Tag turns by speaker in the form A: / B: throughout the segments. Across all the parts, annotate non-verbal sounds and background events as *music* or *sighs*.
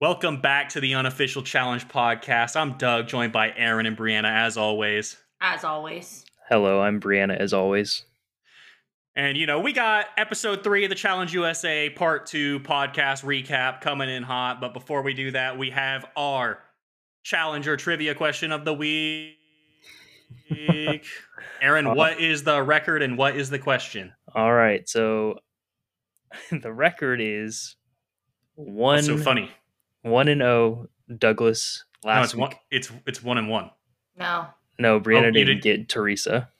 A: Welcome back to the unofficial challenge podcast. I'm Doug, joined by Aren and Briana, as always.
B: As always.
C: Hello, I'm Briana, as always.
A: And you know, we got episode three of the Challenge USA Part Two podcast recap coming in hot. But before we do that, we have our challenger trivia question of the week. *laughs* Aren, uh, what is the record and what is the question?
C: All right, so *laughs* the record is one.
A: What's so funny?
C: One and zero. Douglas
A: No,
C: last
A: it's
C: week.
A: one. It's it's one and one.
B: No.
C: No,
A: oh, Briana Oh,
C: didn't
A: did-
C: get Teresa.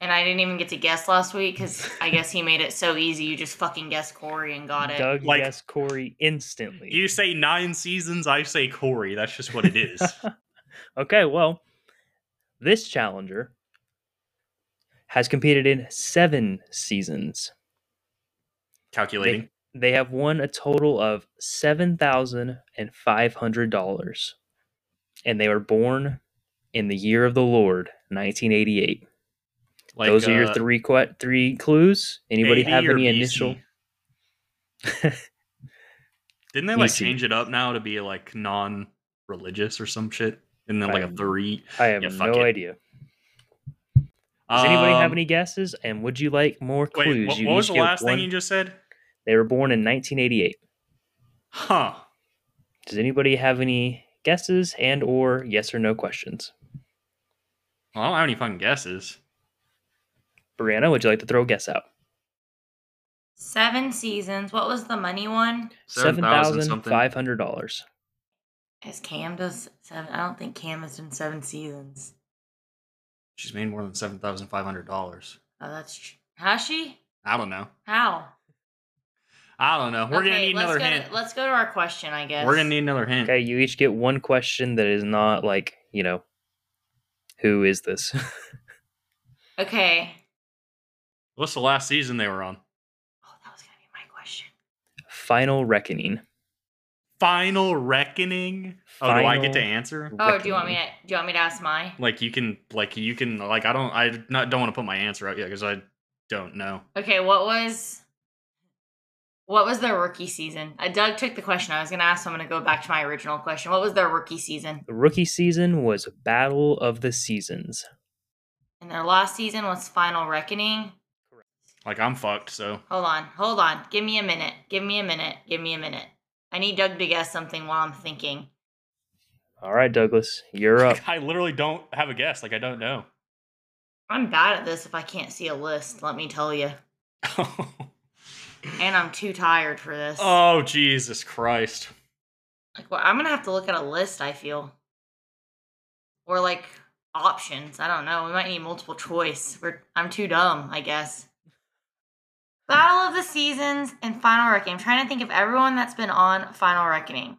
B: And I didn't even get to guess last week because I guess he made it so easy. You just fucking guessed Corey and got it.
C: Doug
A: Like-
C: guessed Corey instantly.
A: You say nine seasons, I say Corey. That's just what it is. *laughs*
C: okay, well, this challenger has competed in seven seasons.
A: Calculating.
C: They have won a total of seven thousand and five hundred dollars, and they were born in the year of the Lord, nineteen eighty-eight.
A: Like,
C: Those are your
A: uh,
C: three que- three clues. Anybody have any initial? *laughs*
A: Didn't they like
C: BC.
A: change it up now to be like non-religious or some shit? And then like a three.
C: I have
A: Yeah,
C: no
A: it.
C: idea. Does anybody have
A: Um,
C: any guesses? And would you like more clues?
A: Wait, what, what was the last
C: one-
A: thing you just said?
C: They were born in 1988.
A: Huh.
C: Does anybody have any guesses and or yes or no questions?
A: Well, I don't have any fucking guesses.
C: Briana, would you like to throw a guess out?
B: Seven seasons. What was the money one?
C: Seven
A: 7,000
C: thousand
A: something.
C: five hundred dollars.
B: As Cam does seven. I don't think Cam has done seven seasons.
A: She's made more than seven thousand five hundred dollars.
B: Oh, that's tr- has she?
A: I don't know.
B: How?
A: I don't know. We're gonna
B: Okay,
A: need
B: let's
A: another
B: go
A: hint.
B: To, let's go to our question, I guess.
A: We're gonna need another hint.
C: Okay, you each get one question that is not like you know, who is this? *laughs*
B: Okay.
A: What's the last season they were on?
B: Oh, that was gonna be my question.
C: Final reckoning.
A: Final Reckoning. Oh, do I get to
C: Final
A: answer?
B: Oh, do you want me to? Do you want me to ask my?
A: Like you can, like you can, like I don't, I not don't want to put my answer out yet because I don't know.
B: Okay, what was what was their rookie season? Uh, Doug took the question. I was gonna ask, so I'm gonna go back to my original question. What was their rookie season?
C: The rookie season was Battle of the Seasons.
B: And their last season was Final Reckoning.
A: Like I'm fucked. So
B: Hold on, hold on. Give me a minute. Give me a minute. Give me a minute. I need Doug to guess something while I'm thinking.
C: All right, Douglas, you're up. *laughs*
A: I literally don't have a guess. Like I don't know.
B: I'm bad at this if I can't see a list, let me tell you. *laughs* And I'm too tired for this.
A: oh Jesus Christ!
B: Like, well, I'm gonna have to look at a list. I feel, or like options. I don't know. We might need multiple choice. We're, I'm too dumb, I guess. Battle of the Seasons and Final Reckoning. I'm trying to think of everyone that's been on Final Reckoning.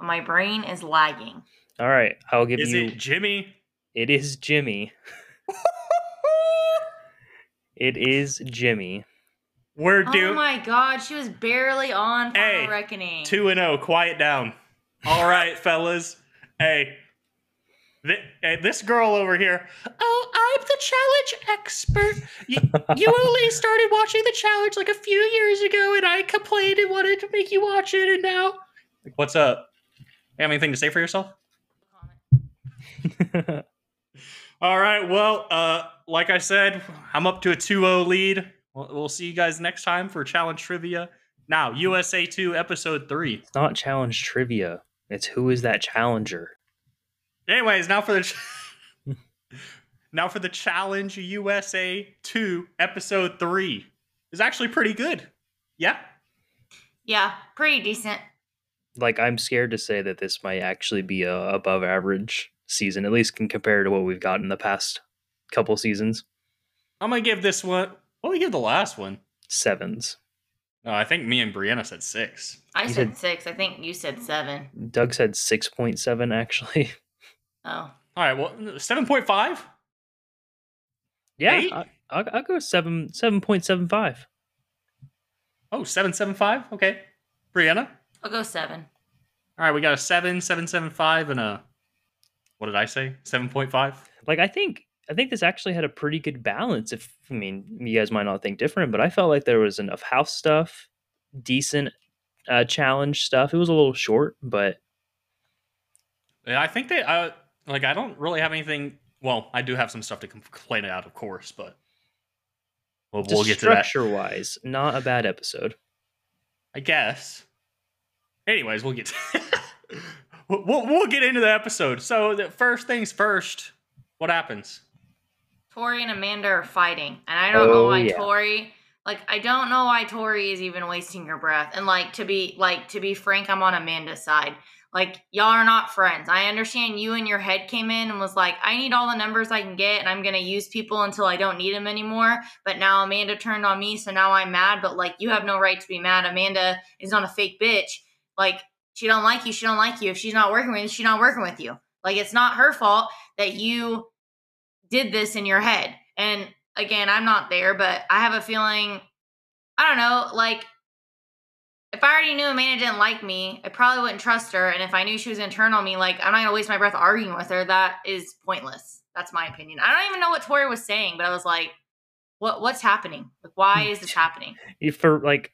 B: My brain is lagging.
C: All right, I'll give
A: Is
C: you.
A: it Jimmy?
C: It is Jimmy. *laughs* It is Jimmy.
A: We're doing.
B: Oh my god, she was barely on Final
A: Hey,
B: Reckoning.
A: two and zero. Quiet down. All right, *laughs* fellas. Hey, thi- hey, this girl over here. Oh, I'm the challenge expert. You, you only *laughs* started watching the challenge like a few years ago, and I complained and wanted to make you watch it, and now. Like, what's up? You have anything to say for yourself? *laughs* All right. Well, uh, like I said, I'm up to a 2-0 lead. We'll, we'll see you guys next time for challenge trivia. Now, USA 2, episode 3.
C: It's not challenge trivia. It's who is that challenger?
A: Anyways, now for the ch- *laughs* now for the challenge USA 2 episode 3. Is actually pretty good. Yeah.
B: yeah, pretty decent.
C: Like I'm scared to say that this might actually be a above average season, at least can compare to what we've got in the past couple seasons.
A: I'm going to give this one What did we give the last one?
C: Sevens.
A: No, I think me and Briana said 6.
B: I said,
C: said-
B: six. I think you said seven.
C: Doug said six point seven actually. *laughs*
B: Oh,
A: All right, well, 7.5?
C: Yeah,
A: Eight?
C: I, I'll, I'll go seven seven point seven five.
A: Oh, 775? Okay. Briana?
B: I'll go seven.
A: All right, we got a 7, 775, and a. What did I say? 7.5?
C: Like I think I think this actually had a pretty good balance. If I mean you guys might not think different, but I felt like there was enough house stuff, decent uh, challenge stuff. It was a little short, but
A: Yeah, I think they. Uh, like, I don't really have anything. Well, I do have some stuff to complain about, of course, but we'll, we'll get to that.
C: structure wise, not a bad episode.
A: I guess. Anyways, we'll get. To *laughs* we'll, we'll we'll get into the episode. So, the first things first. What happens?
B: Tori and Amanda are fighting, and I don't know
C: Oh,
B: why
C: yeah.
B: Tori. Like, I don't know why Tori is even wasting her breath. And like to be like to be frank, I'm on Amanda's side. Like, y'all are not friends. I understand you and your head came in and was like, I need all the numbers I can get, and I'm gonna use people until I don't need them anymore. But now Amanda turned on me, so now I'm mad. But like, you have no right to be mad. Amanda is not a fake bitch. Like, she don't like you. She don't like you. If she's not working with you, she's not working with you. Like, it's not her fault that you did this in your head. And again, I'm not there, but I have a feeling, I don't know, like if I already knew Amanda didn't like me, I probably wouldn't trust her. And if I knew she was gonna turn on me, like I'm not gonna waste my breath arguing with her. That is pointless. That's my opinion. I don't even know what Tori was saying, but I was like, what what's happening? Like why is this happening?
C: If For like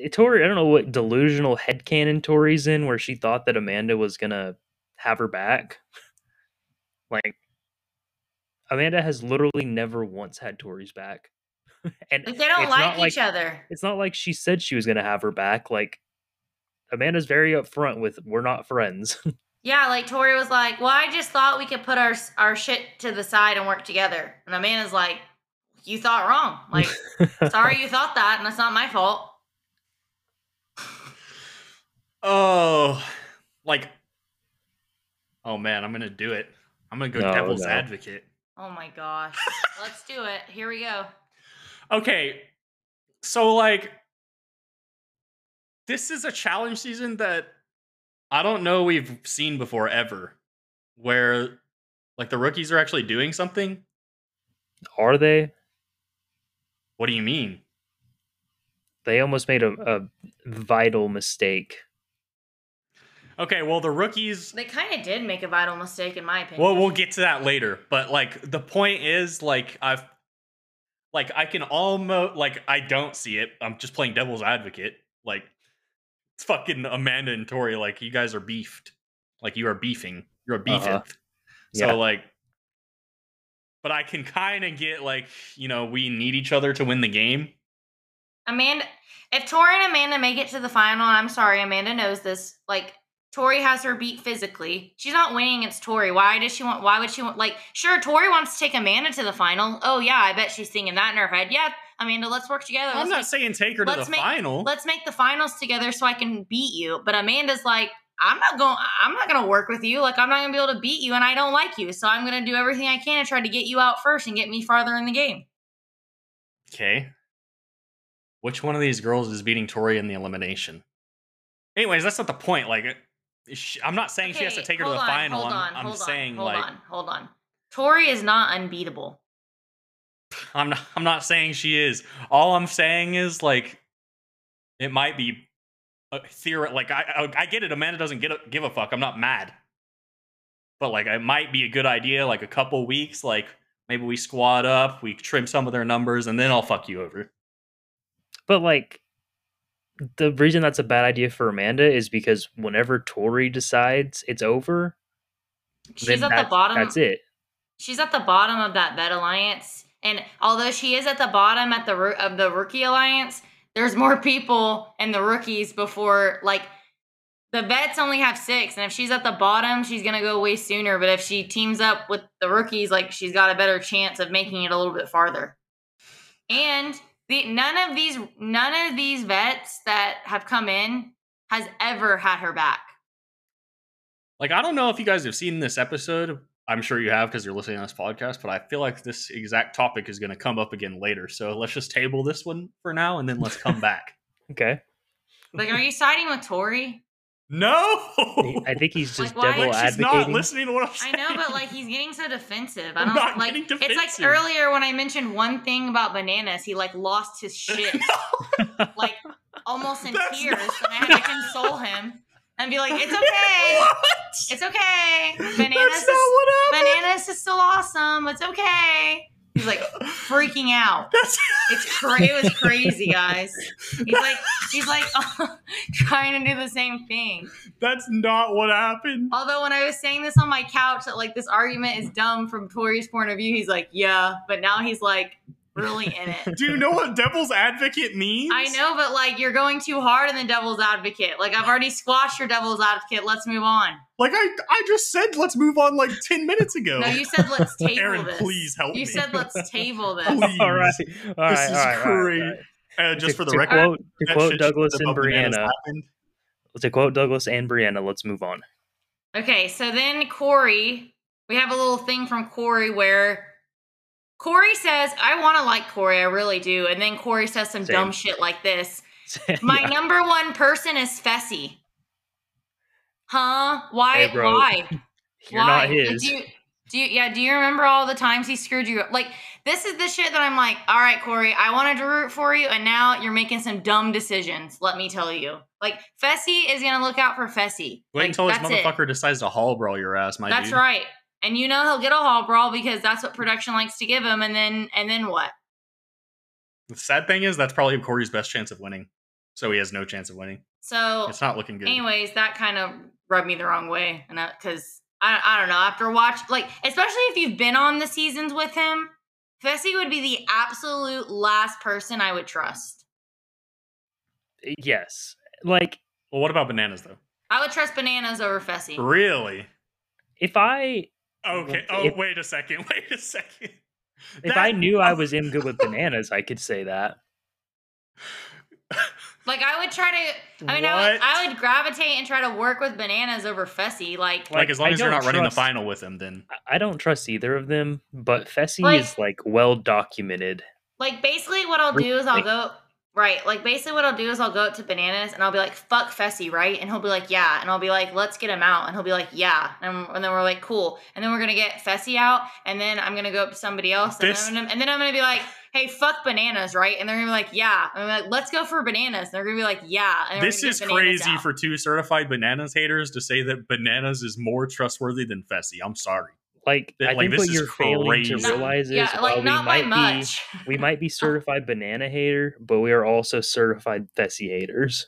C: eh, Tori, I don't know what delusional headcanon Tori's in, where she thought that Amanda was gonna have her back. Like Amanda has literally never once had Tori's back, *laughs* and
B: they don't
C: it's
B: like
C: not
B: each other.
C: It's not like she said she was gonna have her back. Like Amanda's very upfront with we're not friends. *laughs*
B: Yeah, like Tori was like, "Well, I just thought we could put our our shit to the side and work together." And Amanda's like, "You thought wrong. *laughs* Like, sorry you thought that, and it's not my fault."
A: Oh, like, oh man, I'm gonna do it. I'm gonna go
C: No,
A: devil's
C: no.
A: advocate.
B: Oh my gosh. Let's do it. Here we go.
A: Okay, so like, this is a challenge season that I don't know we've seen before ever, where like the rookies are actually doing something.
C: Are they?
A: What do you mean?
C: They almost made a, a vital mistake.
A: Okay, well the rookies
B: They kind of did make a vital mistake, in my opinion.
A: Well, we'll get to that later. But like the point is, like I've, like I can almost like I don't see it. I'm just playing devil's advocate. Like it's fucking Amanda and Tori. Like you guys are beefed. Like you are beefing. You're a beefing.
C: Uh-huh.
A: So
C: Yeah.
A: like, but I can kind of get like you know we need each other to win the game.
B: Amanda, if Tori and Amanda make it to the final, I'm sorry, Amanda knows this. Like Tori has her beat physically. She's not winning against Tori. Why does she want? Why would she want? Like, sure, Tori wants to take Amanda to the final. Oh yeah, I bet she's thinking that in her head. Yeah, Amanda, let's work together.
A: I'm
B: Let's
A: not
B: make-
A: saying take her to the
B: make-
A: final.
B: let's make the finals together so I can beat you. But Amanda's like, I'm not going. I'm not going to work with you. Like, I'm not going to be able to beat you, and I don't like you. So I'm going to do everything I can to try to get you out first and get me farther in the game.
A: Okay. Which one of these girls is beating Tori in the elimination? Anyways, that's not the point. Like, it- sh- I'm not saying she has to take her to the
B: on,
A: final.
B: Hold
A: I'm,
B: on,
A: I'm
B: hold
A: saying
B: on, hold
A: like
B: on, hold on. Tori is not unbeatable.
A: I'm not. I'm not saying she is. All I'm saying is like it might be uh, a theory. Like I, I, I get it. Amanda doesn't get a, give a fuck. I'm not mad. But like, it might be a good idea. Like a couple weeks. Like maybe we squad up, we trim some of their numbers, and then I'll fuck you over.
C: But like the reason that's a bad idea for Amanda is because whenever Tori decides it's over,
B: She's at the bottom.
C: That's it.
B: She's at the bottom of that bet alliance, and although she is at the bottom at the of the rookie alliance, there's more people in the rookies before like the vets only have six, and if she's at the bottom, she's gonna go away sooner. But if she teams up with the rookies, like she's got a better chance of making it a little bit farther. And the none of these none of these vets that have come in has ever had her back.
A: Like I don't know if you guys have seen this episode. I'm sure you have because you're listening to this podcast. But I feel like this exact topic is going to come up again later. So let's just table this one for now, and then let's come *laughs* back.
C: Okay.
B: Like, are you siding with Tori?
A: No,
C: I think he's just
B: Like, why-
C: devil
A: like she's not listening to what I'm saying.
B: I know, but like he's getting so defensive. I
A: I'm
B: don't
A: not
B: like.
A: getting
B: It's like earlier when I mentioned one thing about bananas, he like lost his *laughs* shit, like almost in
A: That's
B: tears,
A: not-
B: and I had to console him and be like, "It's *laughs* okay,
A: What?
B: it's okay.
A: That's
B: Bananas
A: not
B: is
A: what
B: bananas is still awesome. It's okay." He's like freaking out. *laughs*
A: That's
B: It's cra- it was crazy, guys. He's like he's like *laughs* trying to do the same thing.
A: that's not what happened.
B: Although when I was saying this on my couch that like this argument is dumb from Tori's point of view, he's like, yeah, but now he's like really in it.
A: Do you know what devil's advocate means?
B: I know, but like you're going too hard in the devil's advocate. Like I've already squashed your devil's advocate. Let's move on.
A: Like I, I just said, let's move on like ten minutes ago.
B: No, you said let's *laughs* table
A: Aren,
B: this.
A: please help
B: You
A: me.
B: said let's table *laughs* this.
A: Please.
C: all right, all right,
A: This is
C: all right, all right,
A: great.
C: all right.
A: Uh, just
C: To-
A: for the
C: to
A: record,
C: quote, to quote Douglas and
A: Briana,
C: to quote Douglas and Briana, let's move on.
B: Okay, so then Corey, we have a little thing from Corey where Corey says, I want to like Corey, I really do. And then Corey says some
C: Same.
B: dumb shit like this. My
C: Yeah.
B: number one person is Fessy. Huh? Why?
C: Hey.
B: Why? *laughs*
C: You're
B: Why?
C: not his.
B: Do you, do you, yeah, do you remember all the times he screwed you up? Like, this is the shit that I'm like, all right, Corey, I wanted to root for you, and now you're making some dumb decisions, let me tell you. Like, Fessy is going to look out for Fessy.
A: Wait
B: like,
A: until this
B: that's it.
A: motherfucker decides to hall brawl your ass, my
B: That's
A: dude.
B: right. And you know he'll get a hall brawl because that's what production likes to give him, and then and then what?
A: The sad thing is, that's probably Corey's best chance of winning. So he has no chance of winning.
B: So
A: It's not looking good.
B: anyways, that kind of rubbed me the wrong way, and because I, I don't know after watch like especially if you've been on the seasons with him, Fessy would be the absolute last person I would trust.
C: Eh, yes, like
A: Well, what about bananas though?
B: I would trust bananas over Fessy.
A: Really?
C: if I
A: Okay. Oh,
C: if-
A: wait a second. *laughs* Wait a second.
C: if
A: That-
C: I knew I *laughs* was in good with bananas, I could say that.
B: Like I would try to. I mean, I would, I would gravitate and try to work with bananas over Fessy. Like,
A: like,
C: Like,
A: as long
C: I
A: as you're
C: don't
A: not running the final with him, then
C: I- I don't trust either of them, but Fessy
B: Like-
C: is like well documented.
B: Like basically what I'll do is I'll
C: Really?
B: go right. Like basically what I'll do is I'll go up to bananas and I'll be like, "Fuck Fessy," right? And he'll be like, "Yeah," and I'll be like, "Let's get him out," and he'll be like, "Yeah," and, and then we're like, "Cool," and then we're gonna get Fessy out, and then I'm gonna go up to somebody else, and,
A: This-
B: then, I'm gonna, and then I'm gonna be like, "Hey, fuck bananas," right? And they're gonna be like, "Yeah," and I'm like, "Let's go for bananas," and they're gonna be like, "Yeah,"
A: this is crazy
B: out.
A: for two certified bananas haters to say that bananas is more trustworthy than Fessy. I'm sorry.
C: Like
A: That-
C: I
A: like,
C: think
A: this
C: what
A: is
C: you're failing to.
B: Not-
C: realize is
B: yeah,
C: while
B: like oh,
C: we
B: not by
C: might
B: much.
C: be we might be *laughs* certified banana hater, but we are also certified Fessy haters.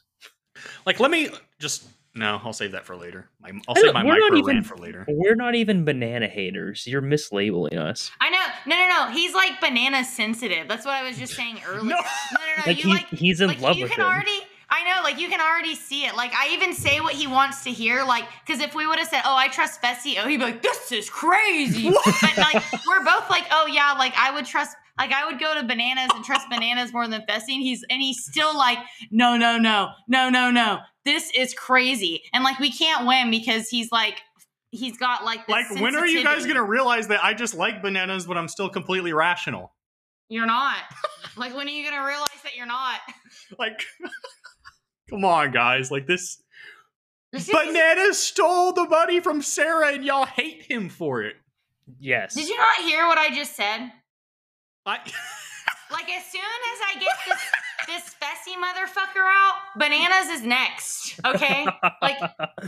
A: Like, let me just no. I'll save that for later. My, I'll
C: I
A: save my
C: we're not
A: micro
C: even-
A: rant for later.
C: We're not even banana haters. You're mislabeling us.
B: I know. No, no, no. He's like banana sensitive. That's what I was just saying *laughs* earlier.
A: No.
B: no, no, no.
C: Like
B: you
C: he,
B: like
C: he's in
B: like
C: love
B: you
C: with
B: can
C: him.
B: already I know, like you can already see it. Like I even say what he wants to hear, like because if we would have said, "Oh, I trust Fessy," oh, he'd be like, "This is crazy." but like we're both like, "Oh yeah," like I would trust. Like I would go to bananas and trust bananas more than Fessy, and he's and he's still like, "No, no, no, no, no, no. This is crazy," and like we can't win because he's like. He's got like this
A: Like, when are you guys gonna realize that I just like bananas, but I'm still completely rational?
B: You're not. like when are you gonna realize that you're not? *laughs*
A: Like, *laughs* come on, guys. Like this.
B: There's just-
A: Bananas stole the money from Sarah, and y'all hate him for it.
C: Yes.
B: Did you not hear what I just said?
A: I. *laughs*
B: Like as soon as I get this *laughs* this Fessy motherfucker out, bananas is next. Okay, like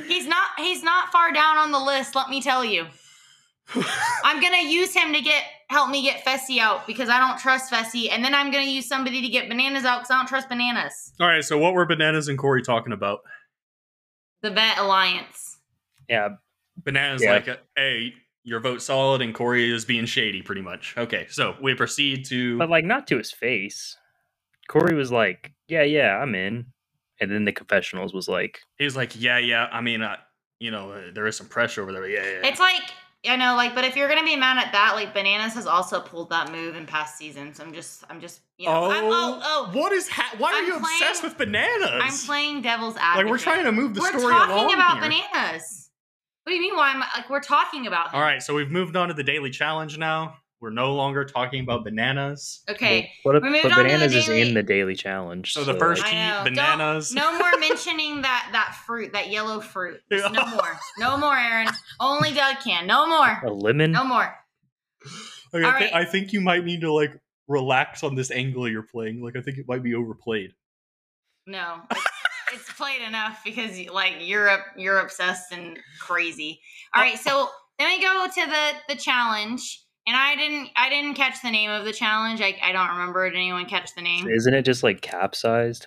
B: he's not he's not far down on the list. Let me tell you. I'm gonna use him to get help me get Fessy out because I don't trust Fessy, and then I'm gonna use somebody to get bananas out because I don't trust bananas.
A: All right. So, what were bananas and Corey talking about?
B: The Vet Alliance.
A: Uh,
C: yeah,
A: Bananas
C: Yeah.
A: like, uh, hey, your vote solid, and Corey is being shady, pretty much. Okay. So we proceed to.
C: but like not to his face. Corey was like, "Yeah, yeah, I'm in," and then the confessionals was like,
A: He's like, yeah, yeah. I mean, uh, you know, uh, there is some pressure over there. Yeah, yeah. yeah.
B: It's like I know, like, but if you're gonna be mad at that, like, bananas has also pulled that move in past seasons. I'm just, I'm just, you know,
A: oh,
B: I'm, oh, oh,
A: what is? Ha- why are
B: I'm
A: you obsessed
B: playing-
A: with bananas?
B: I'm playing devil's advocate.
A: Like we're trying to move the story
B: around.
A: We're talking
B: about
A: here.
B: bananas. What do you mean? Why am I like we're talking about? Him.
A: All right, so we've moved on to the daily challenge now. We're no longer talking about bananas.
B: Okay.
C: "What? if-
B: We moved
C: but
B: on to the
C: bananas is in the daily challenge."
A: So the first
B: I
A: heat,
B: know. Don't-
A: bananas.
B: No more *laughs* mentioning that that fruit, that yellow fruit. *laughs* Just no more. No more, Aren. Only Doug can. No more.
C: a lemon.
B: No more.
A: Like,
B: All
A: I, thi-
B: right.
A: I think you might need to like relax on this angle you're playing. Like I think it might be overplayed.
B: No. It's, it's played enough because like you're you're obsessed and crazy. All right, so then we go to the the challenge, And I didn't I didn't catch the name of the challenge. I, I don't remember. Did anyone catch the name?
C: Isn't it just like capsized?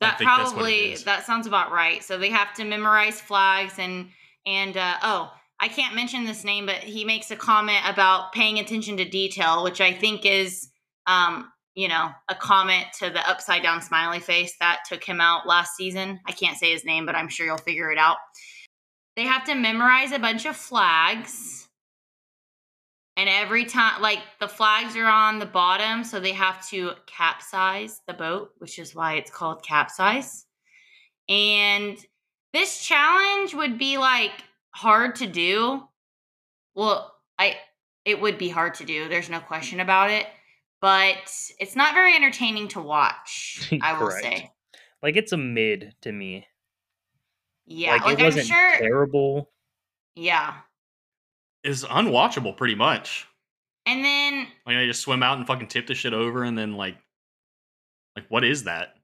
B: That
A: think that's what it
B: probably that sounds about right. So they have to memorize flags and and uh, oh, I can't mention this name, but he makes a comment about paying attention to detail, which I think is um, you know, a comment to the upside down smiley face that took him out last season. I can't say his name, but I'm sure you'll figure it out. They have to memorize a bunch of flags. And every time, like the flags are on the bottom, so they have to capsize the boat, which is why it's called capsize. And this challenge would be like hard to do. Well, I it would be hard to do. There's no question about it. But it's not very entertaining to watch. I will say.
C: Like it's a mid to me.
B: Yeah,
C: like,
B: like,
C: it
B: I'm
C: wasn't
B: sure.
C: terrible.
B: Yeah,
A: Is unwatchable pretty much.
B: and then
A: Like they just swim out and fucking tip the shit over, and then like, like what is that?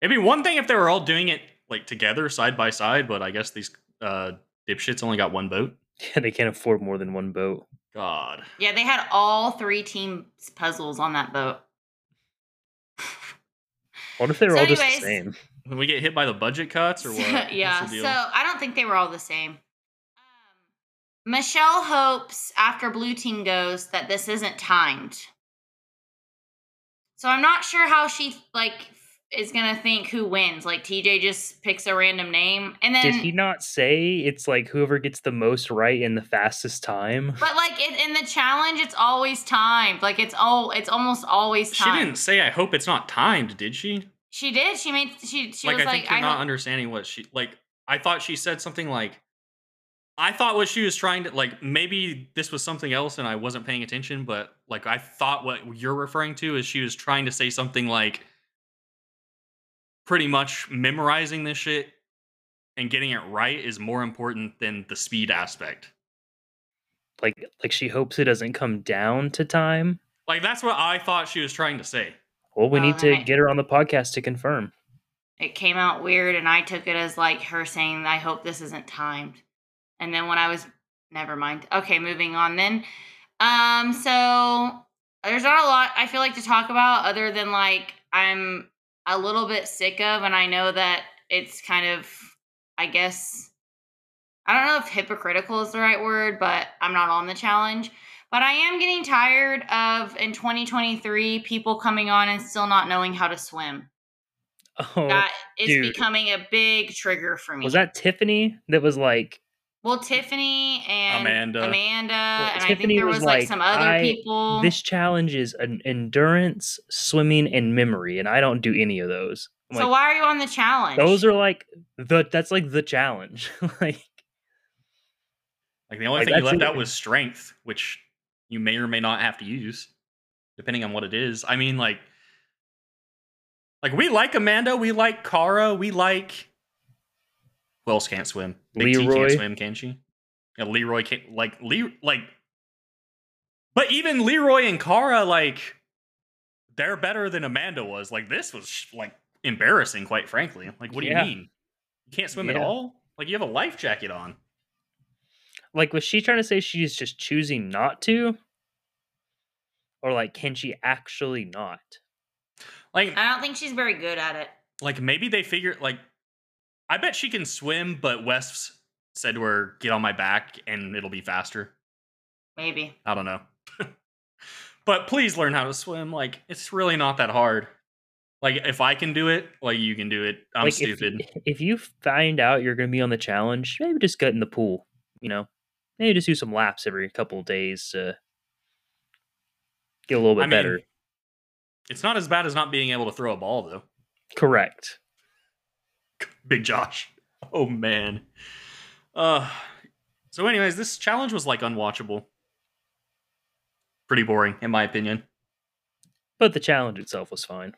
A: It'd be one thing if they were all doing it like together, side by side, but I guess these uh dipshits only got one boat. *laughs*
C: Yeah, they can't afford more than one boat.
A: God,
B: yeah, they had all three teams puzzles on that boat.
C: What if they were
B: So
C: all just the same?
A: Did we get hit by the budget cuts or *laughs* what?
B: Yeah, so? I don't think they were all the same. Michele hopes after Blue Team goes that this isn't timed. So I'm not sure how she like is gonna think who wins. Like TJ just picks a random name, and then
C: Did he not say it's like whoever gets the most right in the fastest time?
B: but like it, in the challenge, it's always timed. Like it's all it's almost always timed.
A: she didn't say. I hope it's not timed, did she?
B: She did. She made. She she
A: like
B: was
A: I
B: like,
A: think you're
B: I
A: not
B: hope-
A: understanding what she like. I thought she said something like. I thought what she was trying to like. Maybe this was something else, and I wasn't paying attention. But like, I thought what you're referring to is she was trying to say something like, pretty much memorizing this shit and getting it right is more important than the speed aspect.
C: Like like she hopes it doesn't come down to time.
A: Like that's what I thought she was trying to say.
C: Well, we need to
B: right.
C: get her on the podcast to confirm.
B: it came out weird and I took it as like her saying, I hope this isn't timed. And then when I was never mind. Okay, moving on then. Um, so there's not a lot I feel like to talk about other than like I'm a little bit sick of and I know that it's kind of I guess I don't know if hypocritical is the right word, but I'm not on the challenge. But I am getting tired of in 2023 people coming on and still not knowing how to swim
C: Oh,
B: that is
C: dude.
B: becoming a big trigger for me.
C: was that Tiffany that was like,
B: well, Tiffany and
A: Amanda.
B: Amanda, and I think
C: Tiffany
B: there
C: was
B: was like,
C: like,
B: some other
C: I-
B: people.
C: this challenge is an endurance, swimming, and memory, and I don't do any of those. I'm
B: so
C: like,
B: why are you on the challenge?
C: those are like the that's like the challenge. *laughs* like
A: Like the only
C: Like,
A: thing you left
C: it.
A: out was strength, which you may or may not have to use, depending on what it is. I mean, like, like we like Amanda, we like Kara, we like. Who else can't swim? Big T
C: Leroy.
A: can't swim, can she? Yeah, Leroy can't. Like Le, like. But even Leroy and Kara, like, they're better than Amanda was. Like this was like embarrassing, quite frankly. Like, what do
C: Yeah.
A: you mean? You can't swim at all? Like you have a life jacket on.
C: like was she trying to say she's just choosing not to? Or like can she actually not?
A: Like
B: I don't think she's very good at it.
A: like maybe they figure like I bet she can swim, but Wes said to her, "Get on my back, and it'll be faster."
B: Maybe.
A: I don't know, *laughs* but please learn how to swim. Like it's really not that hard. Like if I can do it, like you can do it. I'm
C: like
A: stupid.
C: If, if you find out you're gonna be on the challenge, maybe just get in the pool, you know? Maybe just do some laps every couple of days to get a little bit
A: I mean,
C: better.
A: It's not as bad as not being able to throw a ball, though.
C: Correct.
A: Big Josh. *laughs* Oh man. Uh. So, anyways, this challenge was like unwatchable. Pretty boring, in my opinion.
C: But the challenge itself was fine.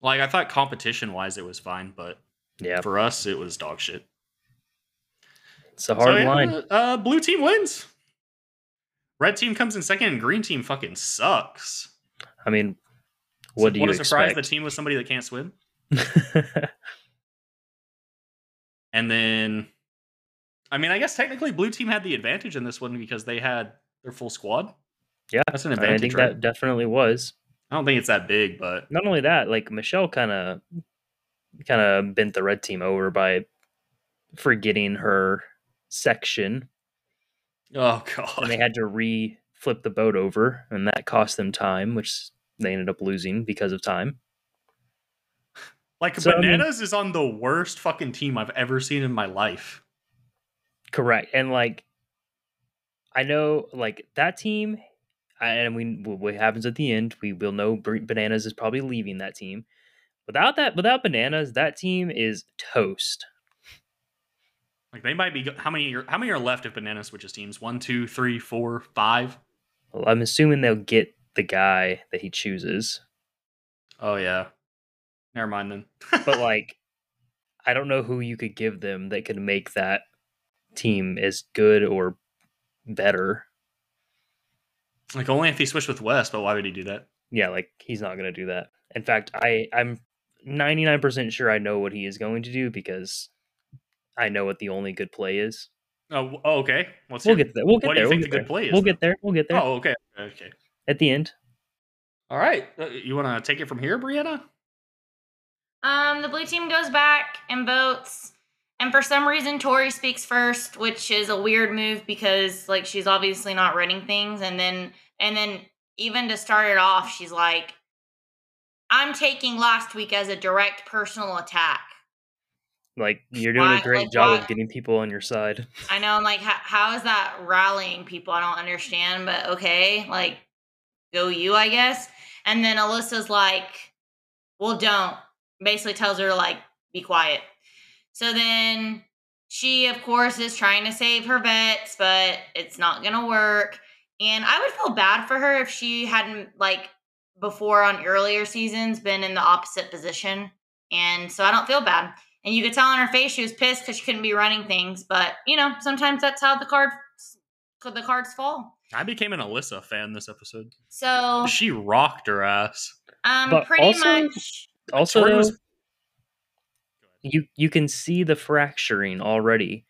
A: Like I thought, competition wise, it was fine, but
C: Yeah.
A: for us, it was dog shit.
C: It's a hard
A: So,
C: line.
A: Uh, blue team wins. Red team comes in second, and green team fucking sucks.
C: I mean,
A: So
C: what do you
A: a surprise! The team was somebody that can't swim, *laughs* and then, I mean, I guess technically blue team had the advantage in this one because they had their full squad.
C: Yeah,
A: that's an advantage.
C: I think
A: right?
C: that definitely was.
A: I don't think it's that big, but
C: Not only that, like Michele kind of kind of bent the red team over by forgetting her section,
A: oh god,
C: and they had to re flip the boat over, and that cost them time, which they ended up losing because of time.
A: Like
C: So, I mean-
A: bananas is on the worst fucking team I've ever seen in my life.
C: Correct. And like I know like that team and we what happens at the end, we will know Bananas is probably leaving that team. Without that without Bananas, that team is toast.
A: Like they might be. How many? Are, how many are left if banana switches teams? One, two, three, four, five.
C: Well, I'm assuming they'll get the guy that he chooses.
A: Oh yeah. Never mind then. *laughs*
C: But like I don't know who you could give them that could make that team as good or better.
A: like only if he switched with Wes. But why would he do that?
C: Yeah, like he's not going to do that. In fact, I I'm 99% sure I know what he is going to do because I know what the only good play is.
A: Oh, oh okay.
C: We'll get there. We'll get
A: what do
C: there.
A: you
C: we'll
A: think
C: get
A: the
C: there.
A: good play is,
C: We'll get there. We'll get there
A: Oh, okay. Okay.
C: at the end.
A: All right. Uh, You want to take it from here, Briana?
B: Um, the blue team goes back and votes, and for some reason Tori speaks first, which is a weird move because like she's obviously not running things, and then and then even to start it off, she's like, "I'm taking last week as a direct personal attack."
C: Like you're doing
B: Why-
C: a great
B: like,
C: job
B: why-
C: of getting people on your side. *laughs*
B: I know, I'm like, how, how is that rallying people? I don't understand, but okay, like, go you, I guess. And then Alyssa's like, well, don't. Basically tells her to, like, be quiet. So then she, of course, is trying to save her vets, but it's not going to work. And I would feel bad for her if she hadn't, like, before on earlier seasons been in the opposite position. And so I don't feel bad. And you could tell on her face she was pissed because she couldn't be running things. But you know, sometimes that's how the card the cards fall.
A: I became an Alyssa fan this episode.
B: So
A: She rocked her ass.
B: um,
C: But
B: pretty
C: also-
B: much.
C: Also, you you can see the fracturing already.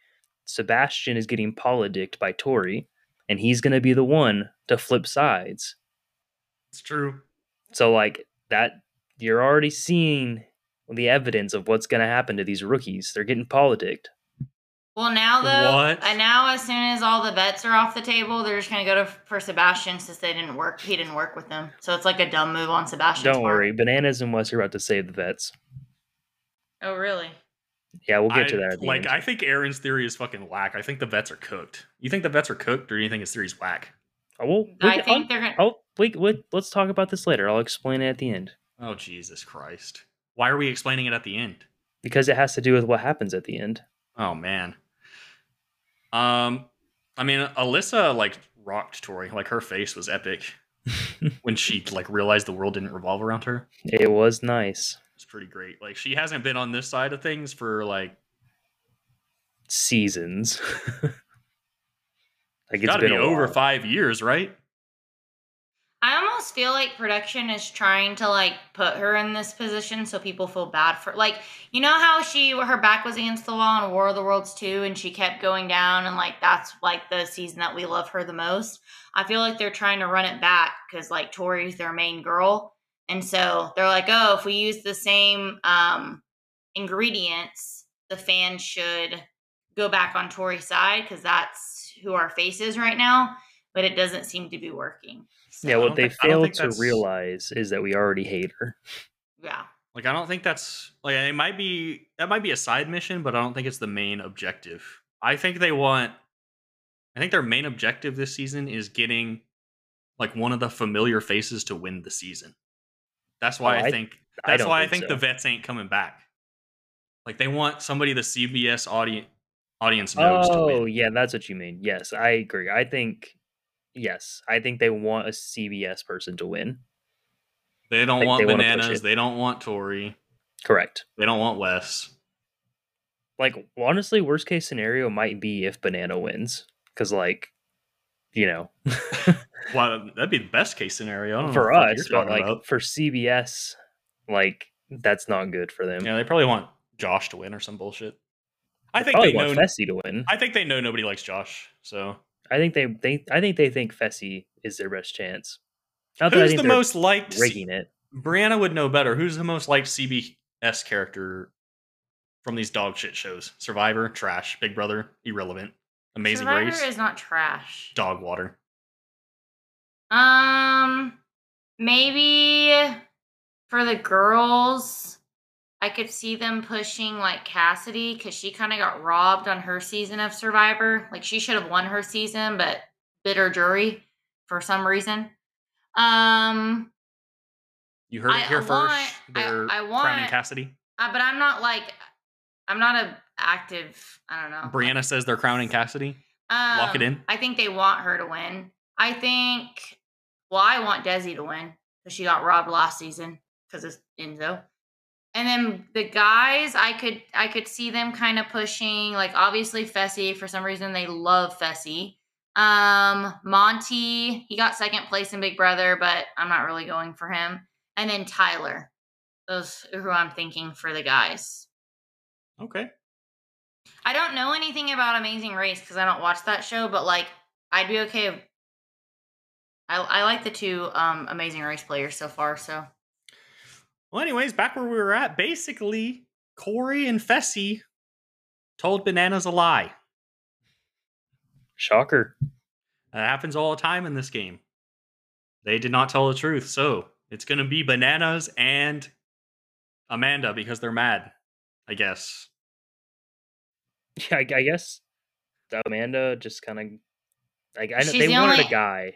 C: Sebastian is getting polidicked by Tori, and he's going to be the one to flip sides.
A: It's true.
C: So like that, you're already seeing the evidence of what's going to happen to these rookies. They're getting politicked.
B: Well, now though,
A: What?
B: and now as soon as all the vets are off the table, they're just gonna go to for Sebastian since they didn't work. He didn't work with them, so it's like a dumb move on Sebastian's
C: Don't
B: part.
C: worry, bananas and Wes are about to save the vets.
B: Oh, really?
C: Yeah, we'll get to that.
A: Like
C: end.
A: I think Aren's theory is fucking whack. I think the vets are cooked. You think the vets are cooked, or do you think his theory's whack?
C: Oh, well, we
B: I
C: can-
B: think they're gonna.
C: Oh, oh, wait, wait, let's talk about this later. I'll explain it at the end
A: Oh Jesus Christ! Why are we explaining it at the end?
C: because it has to do with what happens at the end.
A: Oh man. Um, I mean, Alyssa like rocked Tori. Like her face was epic *laughs* when she like realized the world didn't revolve around her.
C: It was nice.
A: It's pretty great. Like she hasn't been on this side of things for like
C: Seasons. *laughs* like it's
A: gotta
C: been
A: be over
C: while.
A: five years, right?
B: Almost feel like production is trying to like put her in this position so people feel bad for like you know how she her back was against the wall in War of the Worlds 2 and she kept going down and like that's like the season that we love her the most. I feel like they're trying to run it back cuz like Tori's their main girl and so they're like, "Oh, if we use the same um ingredients, the fans should go back on Tori's side cuz that's who our face is right now." But it doesn't seem to be working.
C: Yeah, what they
A: think- I don't
C: failed
A: think
C: to
A: that's-
C: realize is that we already hate her.
B: Yeah.
A: Like I don't think that's like it might be that might be a side mission, but I don't think it's the main objective. I think they want I think their main objective this season is getting like one of the familiar faces to win the season. That's why
C: Oh,
A: I,
C: I-
A: think
C: I
A: that's
C: don't
A: why I
C: think
A: think
C: so.
A: the vets ain't coming back. Like they want somebody the CBS audience audience knows to
C: Oh,
A: win.
C: yeah, that's what you mean. Yes, I agree. I think, yes, I think they want a CBS person to win.
A: They don't want
C: they
A: bananas, they don't want Tori,
C: Correct.
A: they don't want Wes.
C: Like, honestly, worst case scenario might be if Banana wins. Because, like, you know, *laughs*
A: Well, that'd be the best case scenario. I don't know
C: for
A: what the fuck
C: us, but like
A: about.
C: for CBS, like, that's not good for them.
A: Yeah, they probably want Josh to win or some bullshit. I think they know.
C: want Fessy to win.
A: I think they know nobody likes Josh. So
C: I think they think I think they think Fessy is their best chance. Not that I
A: Who's
C: think
A: the most liked? C-
C: rigging it.
A: Briana would know better. Who's the most liked CBS character from these dog shit shows? Survivor, trash. Big Brother, irrelevant. Amazing
B: Survivor
A: Race,
B: is not trash.
A: dog water.
B: Um, maybe for the girls, I could see them pushing like Cassidy because she kind of got robbed on her season of Survivor. Like she should have won her season, but bitter jury for some reason. Um,
A: You heard it
B: I-
A: here
B: I
A: first.
B: I-
A: They're
B: I
A: crowning
B: want-
A: Cassidy.
B: uh, but I'm not like, I'm not a active. I don't know.
A: Briana says they're crowning Cassidy. Lock it
B: Um,
A: in.
B: I think they want her to win. I think. Well, I want Desi to win because she got robbed last season because it's Enzo. And then the guys, I could I could see them kind of pushing like obviously Fessy for some reason they love Fessy. Um, Monte he got second place in Big Brother, but I'm not really going for him. And then Tyler, those who I'm thinking for the guys.
A: Okay.
B: I don't know anything about Amazing Race because I don't watch that show, but like I'd be okay. If, I I like the two um Amazing Race players so far. So
A: Well, anyways, back where we were at, basically, Corey and Fessy told Bananas a lie.
C: Shocker.
A: That happens all the time in this game. They did not tell the truth, so it's going to be Bananas and Amanda because they're mad, I guess. *laughs*
C: Yeah, I, I guess Amanda just kind of like I know
B: She's
C: they
B: the
C: wanted
B: only-
C: a guy.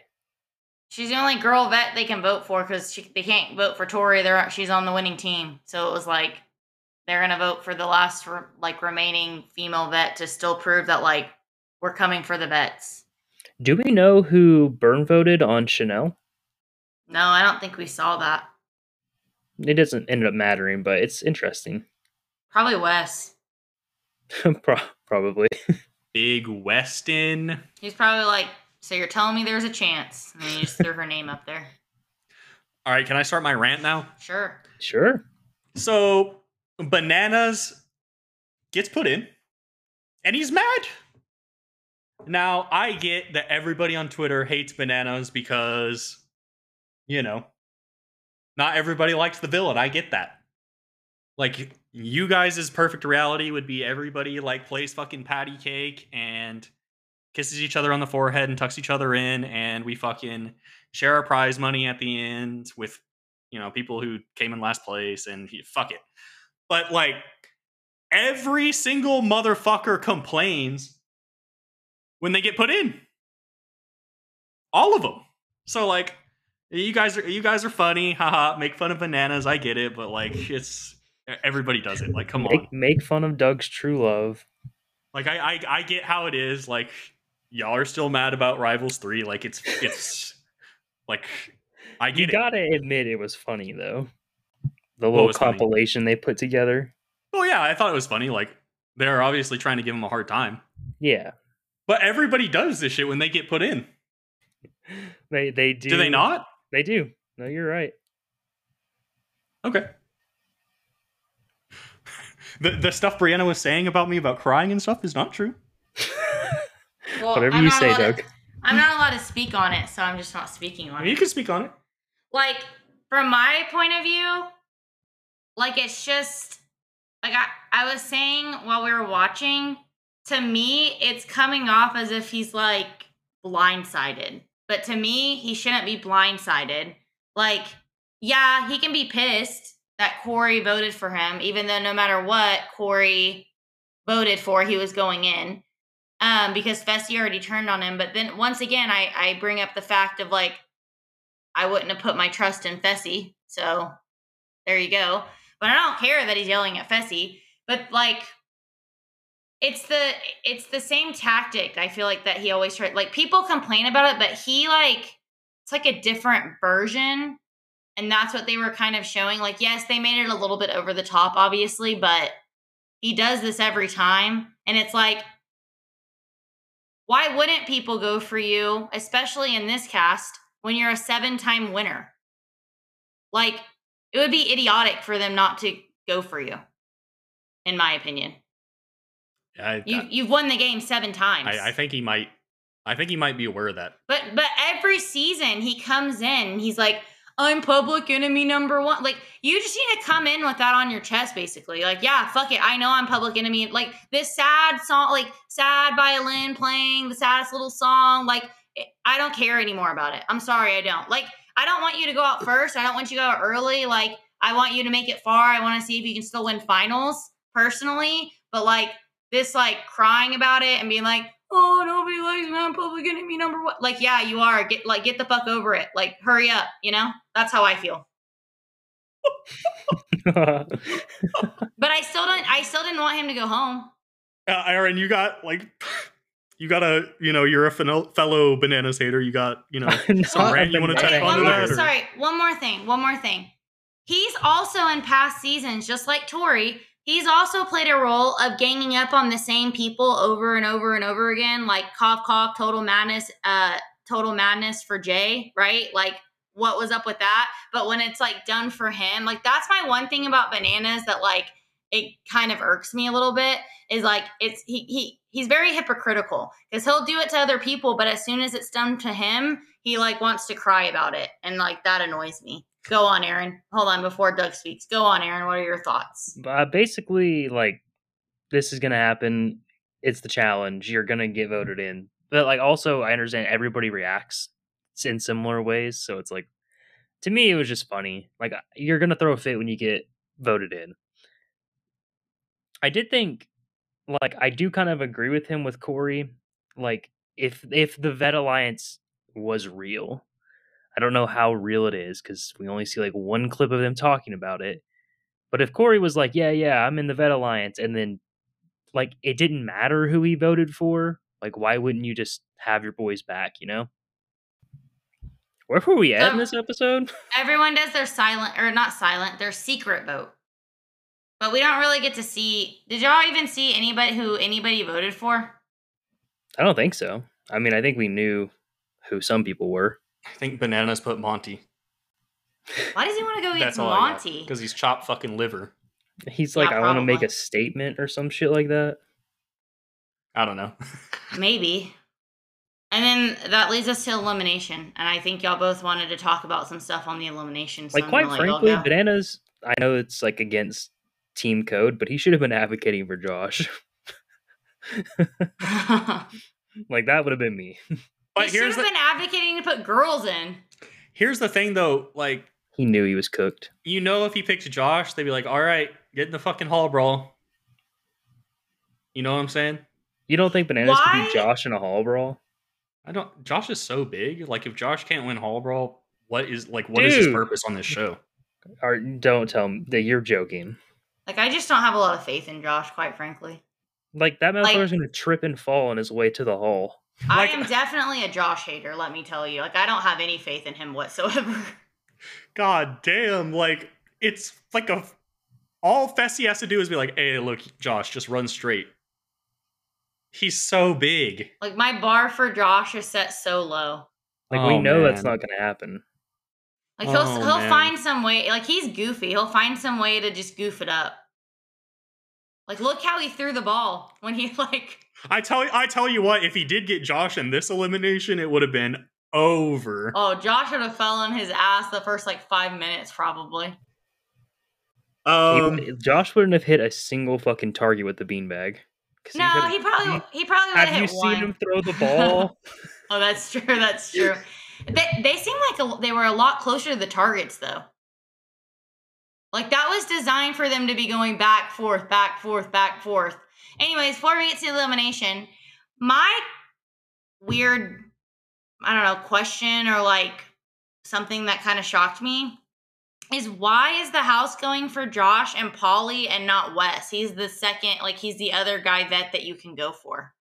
B: She's the only girl vet they can vote for because they can't vote for Tori. They're she's on the winning team, so it was like they're gonna vote for the last re- like remaining female vet to still prove that like we're coming for the vets.
C: Do we know who burn voted on Chanel?
B: No, I don't think we saw that.
C: It doesn't end up mattering, but it's interesting.
B: Probably Wes. *laughs*
C: Pro- Probably. *laughs*
A: Big Weston.
B: He's probably like, so you're telling me there's a chance, and then you just threw her name up there.
A: All right, can I start my rant now?
B: Sure.
C: Sure.
A: So, Bananas gets put in, and he's mad. Now, I get that everybody on Twitter hates Bananas because, you know, not everybody likes the villain. I get that. Like, you guys' perfect reality would be everybody, like, plays fucking patty cake and kisses each other on the forehead and tucks each other in, and we fucking share our prize money at the end with, you know, people who came in last place, and fuck it. But like every single motherfucker complains when they get put in. All of them. So like you guys are you guys are funny, haha, make fun of bananas, I get it, but like it's everybody does it. Like come on.
C: Make, make fun of Doug's true love.
A: Like I, I I get how it is. Like y'all are still mad about Rivals 3. Like it's it's *laughs* like I
C: You
A: get it.
C: gotta admit it was funny though. The little
A: was funny?
C: compilation they put together.
A: Oh yeah, I thought it was funny. Like they're obviously trying to give him a hard time.
C: Yeah.
A: But everybody does this shit when they get put in. *laughs*
C: They they do.
A: Do they not?
C: They do. No, you're right.
A: Okay. *laughs* The the stuff Briana was saying about me about crying and stuff is not true.
B: Well,
C: Whatever
B: I'm
C: you say,
B: allowed to-
C: Doug.
B: I'm not allowed to speak on it, so I'm just not speaking on
A: mean, you
B: it.
A: can speak on it.
B: Like, from my point of view, like it's just like I, I was saying while we were watching, to me, it's coming off as if he's like blindsided. But to me, he shouldn't be blindsided. Like, yeah, he can be pissed that Corey voted for him, even though no matter what Corey voted for, he was going in. Um, because Fessy already turned on him. But then once again, I, I bring up the fact of like, I wouldn't have put my trust in Fessy. So there you go. But I don't care that he's yelling at Fessy. But like it's the it's the same tactic I feel like that he always tried like people complain about it, but he like it's like a different version. And that's what they were kind of showing. Like, yes, they made it a little bit over the top, obviously, but he does this every time. And it's like, why wouldn't people go for you, especially in this cast, when you're a seven time winner? Like, it would be idiotic for them not to go for you, in my opinion.
A: I,
B: You, you've won the game seven times.
A: I, I think he might I think he might be aware of that.
B: But but every season he comes in he's like, I'm public enemy number one. Like you just need to come in with that on your chest, basically. Like, yeah, fuck it. I know I'm public enemy. Like this sad song, like sad violin playing, the saddest little song. Like I don't care anymore about it. I'm sorry, I don't. Like I don't want you to go out first. I don't want you to go out early. Like I want you to make it far. I want to see if you can still win finals personally. But like this, like crying about it and being like, oh, nobody likes me. I'm public enemy number one. Like, yeah, you are. Get like get the fuck over it. Like, hurry up. You know, that's how I feel. *laughs* but I still don't. I still didn't want him to go home.
A: Uh, Aren, you got like. *laughs* You got a, you know, you're a fellow bananas hater. You got, you know, *laughs* some rant you want to
B: okay,
A: touch on
B: that?
A: Or?
B: Sorry, one more thing. One more thing. He's also in past seasons, just like Tori, he's also played a role of ganging up on the same people over and over and over again, like cough cough, total madness, uh, total madness for Jay, right? Like what was up with that? But when it's like done for him, like that's my one thing about bananas that like it kind of irks me a little bit is like it's he he he's very hypocritical because he'll do it to other people, but as soon as it's done to him, he like wants to cry about it, and like that annoys me. Go on, Aren. Hold on before Doug speaks. Go on, Aren. What are your thoughts?
C: Uh, basically, like this is gonna happen. It's the challenge. You're gonna get voted in, but like also, I understand everybody reacts in similar ways. So it's like, to me, it was just funny. Like you're gonna throw a fit when you get voted in. I did think, like, I do kind of agree with him with Corey. Like, if if the Vet Alliance was real, I don't know how real it is because we only see like one clip of them talking about it. But if Corey was like, "Yeah, yeah, I'm in the Vet Alliance," and then like it didn't matter who he voted for, like why wouldn't you just have your boys back? You know. Where were we at in this episode? *laughs*
B: Everyone does their silent or not silent, their secret vote. But we don't really get to see. Did y'all even see anybody who anybody voted for?
C: I don't think so. I mean, I think we knew who some people were.
A: I think Bananas put Monte.
B: Why does he want to go *laughs* against Monte?
A: Because he's chopped fucking liver.
C: He's like, yeah, I want to make a statement or some shit like that.
A: I don't know. *laughs*
B: Maybe. And then that leads us to elimination. And I think y'all both wanted to talk about some stuff on the elimination.
C: So like, quite frankly, Bananas, I know it's like against team code, but he should have been advocating for Josh. *laughs* like, that would have been me.
B: But he should have been advocating to put girls in.
A: Here's the thing, though. Like
C: he knew he was cooked.
A: You know, if he picked Josh, they'd be like, "All right, get in the fucking hall brawl." You know what I'm saying?
C: You don't think bananas Why? could beat Josh in a hall brawl?
A: I don't. Josh is so big. Like, if Josh can't win hall brawl, what is like what Dude. is his purpose on this show?
C: Or don't tell him that you're joking.
B: Like, I just don't have a lot of faith in Josh, quite frankly.
C: Like that motherfucker's like, gonna trip and fall on his way to the hall. *laughs*
B: I am definitely a Josh hater, let me tell you. Like I don't have any faith in him whatsoever. *laughs*
A: God damn, like it's like a all Fessy has to do is be like, hey, look, Josh, just run straight. He's so big.
B: Like my bar for Josh is set so low.
C: Like oh, we know man. that's not gonna happen.
B: Like he'll oh, he'll man. find some way. Like he's goofy. He'll find some way to just goof it up. Like look how he threw the ball when he *laughs* like
A: I tell you, I tell you what, if he did get Josh in this elimination, it would have been over.
B: Oh, Josh would have fell on his ass the first like five minutes, probably.
C: Um, he, Josh wouldn't have hit a single fucking target with the beanbag.
B: No, he, he probably he probably would have
C: Have you
B: one.
C: seen him throw the *laughs* ball?
B: oh, that's true. That's true. they they seem like a, they were a lot closer to the targets though. Like that was designed for them to be going back, forth, back, forth, back, forth. Anyways, before we get to elimination, my weird, I don't know, question or like something that kind of shocked me is why is the house going for Josh and Paulie and not Wes? He's the second, like he's the other guy vet that you can go for.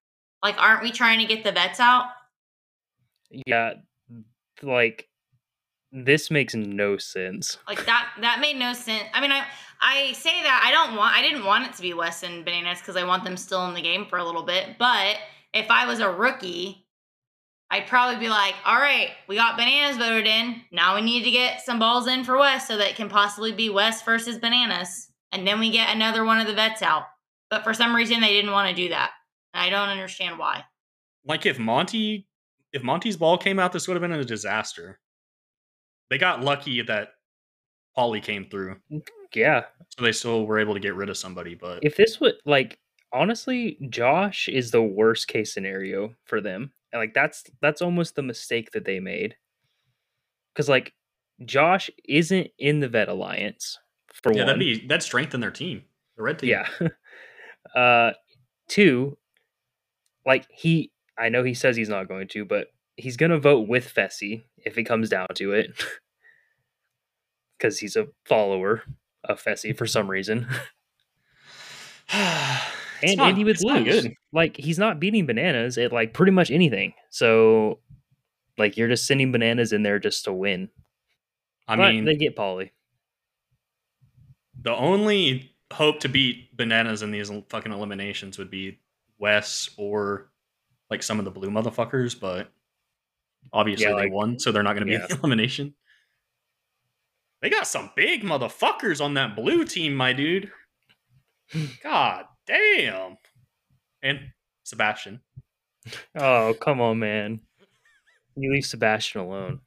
B: Like, aren't we trying to get the vets out?
C: Yeah, like this makes no sense.
B: Like that that made no sense. I mean, I I say that I don't want I didn't want it to be Wes and Bananas because I want them still in the game for a little bit. But if I was a rookie, I'd probably be like, all right, we got Bananas voted in. Now we need to get some balls in for Wes so that it can possibly be Wes versus Bananas. And then we get another one of the vets out. But for some reason they didn't want to do that. And I don't understand why.
A: Like if Monte if Monte's ball came out, this would have been a disaster. They got lucky that Paulie came through,
C: Yeah.
A: so they still were able to get rid of somebody. But
C: If this would like honestly, Josh is the worst case scenario for them. Like that's that's almost the mistake that they made. Cause like Josh isn't in the vet alliance for
A: yeah,
C: one.
A: that'd be that'd strengthen their team, the red team.
C: Yeah. *laughs* uh two, like he I know he says he's not going to, but he's gonna vote with Fessy if it comes down to it. *laughs* Cause he's a follower of Fessy for some reason. *laughs* *sighs* And,
A: not-
C: and he would lose.
A: good.
C: Like he's not beating bananas at like pretty much anything. So like you're just sending bananas in there just to win.
A: I
C: But
A: mean,
C: they get Paulie.
A: the only hope to beat bananas in these fucking eliminations would be Wes or like some of the blue motherfuckers, but obviously
C: Yeah,
A: they won, so they're not going to be
C: yeah.
A: in the *laughs* elimination. They got some big motherfuckers on that blue team, my dude. God damn. And Sebastian.
C: Oh, come on, man. You leave Sebastian alone.